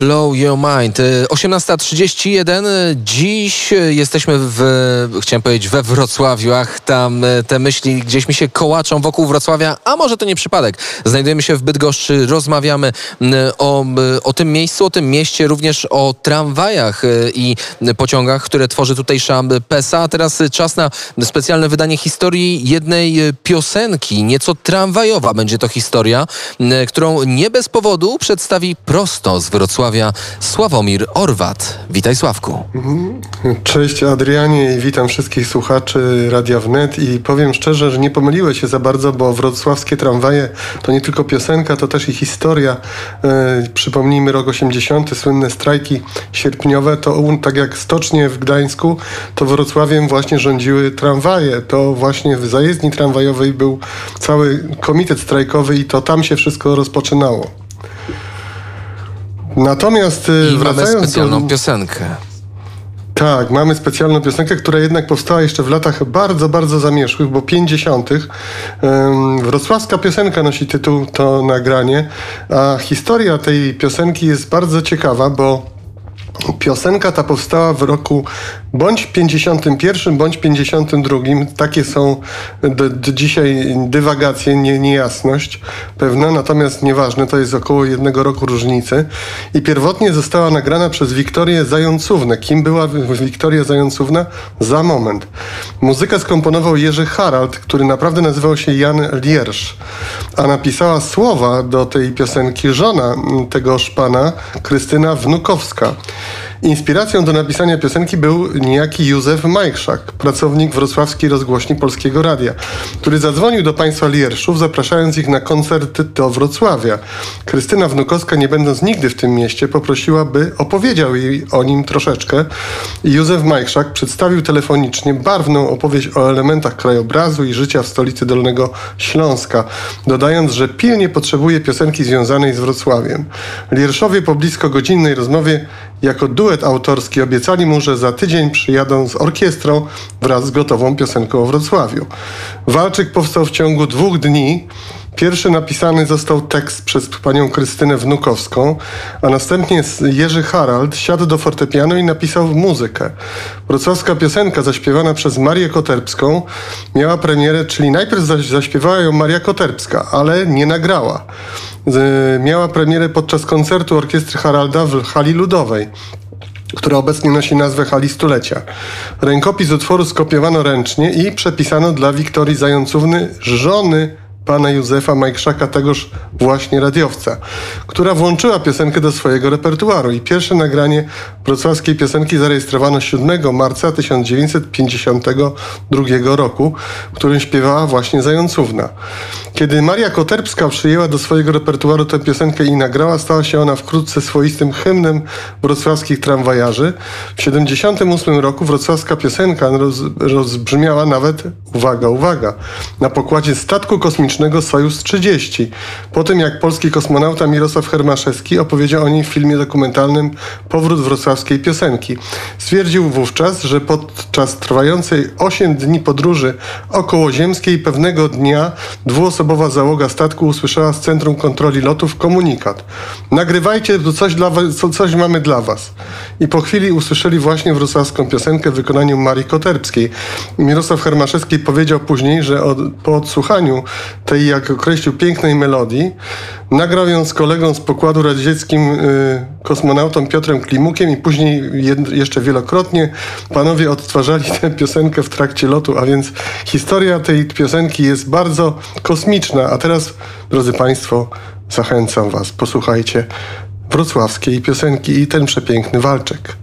Blow Your Mind. 18.31. Dziś jesteśmy w, chciałem powiedzieć, we Wrocławiu. Ach, tam te myśli gdzieś mi się kołaczą wokół Wrocławia, a może to nie przypadek. Znajdujemy się w Bydgoszczy, rozmawiamy o, o tym miejscu, o tym mieście, również o tramwajach i pociągach, które tworzy tutejsza PESA. A teraz czas na specjalne wydanie historii jednej piosenki, nieco tramwajowa będzie to historia, którą nie bez powodu przedstawi prosto z Wrocławia Sławomir Orwat. Witaj Sławku. Cześć Adrianie i witam wszystkich słuchaczy Radia Wnet i powiem szczerze, że nie pomyliłeś się za bardzo, bo wrocławskie tramwaje to nie tylko piosenka, to też i historia. E, przypomnijmy rok 80, słynne strajki sierpniowe, to tak jak stocznie w Gdańsku, to Wrocławiem właśnie rządziły tramwaje. To właśnie w zajezdni tramwajowej był cały komitet strajkowy i to tam się wszystko rozpoczynało. Natomiast y, I wracając mamy specjalną do... piosenkę. Tak, mamy specjalną piosenkę, która jednak powstała jeszcze w latach bardzo, bardzo zamieszłych, bo 50. Wrocławska piosenka nosi tytuł to nagranie, a historia tej piosenki jest bardzo ciekawa, bo Piosenka ta powstała w roku bądź 51, bądź 52. Takie są do, do dzisiaj dywagacje, nie, niejasność pewna, natomiast nieważne, to jest około jednego roku różnicy. I pierwotnie została nagrana przez Wiktorię Zającównę. Kim była Wiktoria Zającówna? Za moment. Muzykę skomponował Jerzy Harald, który naprawdę nazywał się Jan Liersz, a napisała słowa do tej piosenki żona tegoż pana, Krystyna Wnukowska. Inspiracją do napisania piosenki był niejaki Józef Majchrzak, pracownik wrocławskiej rozgłośni Polskiego Radia, który zadzwonił do państwa Lierszów, zapraszając ich na koncerty do Wrocławia. Krystyna Wnukowska, nie będąc nigdy w tym mieście, poprosiła, by opowiedział jej o nim troszeczkę. Józef Majchrzak przedstawił telefonicznie barwną opowieść o elementach krajobrazu i życia w stolicy Dolnego Śląska, dodając, że pilnie potrzebuje piosenki związanej z Wrocławiem. Lierszowie po blisko godzinnej rozmowie jako duet autorski obiecali mu, że za tydzień przyjadą z orkiestrą wraz z gotową piosenką o Wrocławiu. Walczyk powstał w ciągu dwóch dni. Pierwszy napisany został tekst przez panią Krystynę Wnukowską, a następnie Jerzy Harald siadł do fortepianu i napisał muzykę. Wrocławska piosenka zaśpiewana przez Marię Koterbską miała premierę, czyli najpierw zaśpiewała ją Maria Koterbska, ale nie nagrała. Miała premierę podczas koncertu orkiestry Haralda w hali ludowej która obecnie nosi nazwę Hali Stulecia. Rękopis utworu skopiowano ręcznie i przepisano dla Wiktorii Zającówny, żony pana Józefa Majkrzaka, tegoż właśnie radiowca, która włączyła piosenkę do swojego repertuaru i pierwsze nagranie wrocławskiej piosenki zarejestrowano 7 marca 1952 roku, w którym śpiewała właśnie Zającówna. Kiedy Maria Koterbska przyjęła do swojego repertuaru tę piosenkę i nagrała, stała się ona wkrótce swoistym hymnem wrocławskich tramwajarzy. W 1978 roku wrocławska piosenka roz, rozbrzmiała nawet, uwaga, uwaga, na pokładzie statku kosmicznego Sojus 30. Po tym jak polski kosmonauta Mirosław Hermaszewski opowiedział o niej w filmie dokumentalnym Powrót wrocławskiej piosenki. Stwierdził wówczas, że podczas trwającej 8 dni podróży okołoziemskiej pewnego dnia dwuosobowa osobowa załoga statku usłyszała z Centrum Kontroli Lotów komunikat. Nagrywajcie, coś, dla was, coś mamy dla was. I po chwili usłyszeli właśnie wrocławską piosenkę w wykonaniu Marii Koterbskiej. Mirosław Hermaszewski powiedział później, że od, po odsłuchaniu tej, jak określił, pięknej melodii, nagrał ją z kolegą z pokładu radzieckim y, kosmonautą Piotrem Klimukiem i później jed, jeszcze wielokrotnie panowie odtwarzali tę piosenkę w trakcie lotu, a więc historia tej piosenki jest bardzo kosmiczna a teraz, drodzy Państwo, zachęcam Was, posłuchajcie wrocławskiej piosenki i ten przepiękny walczek.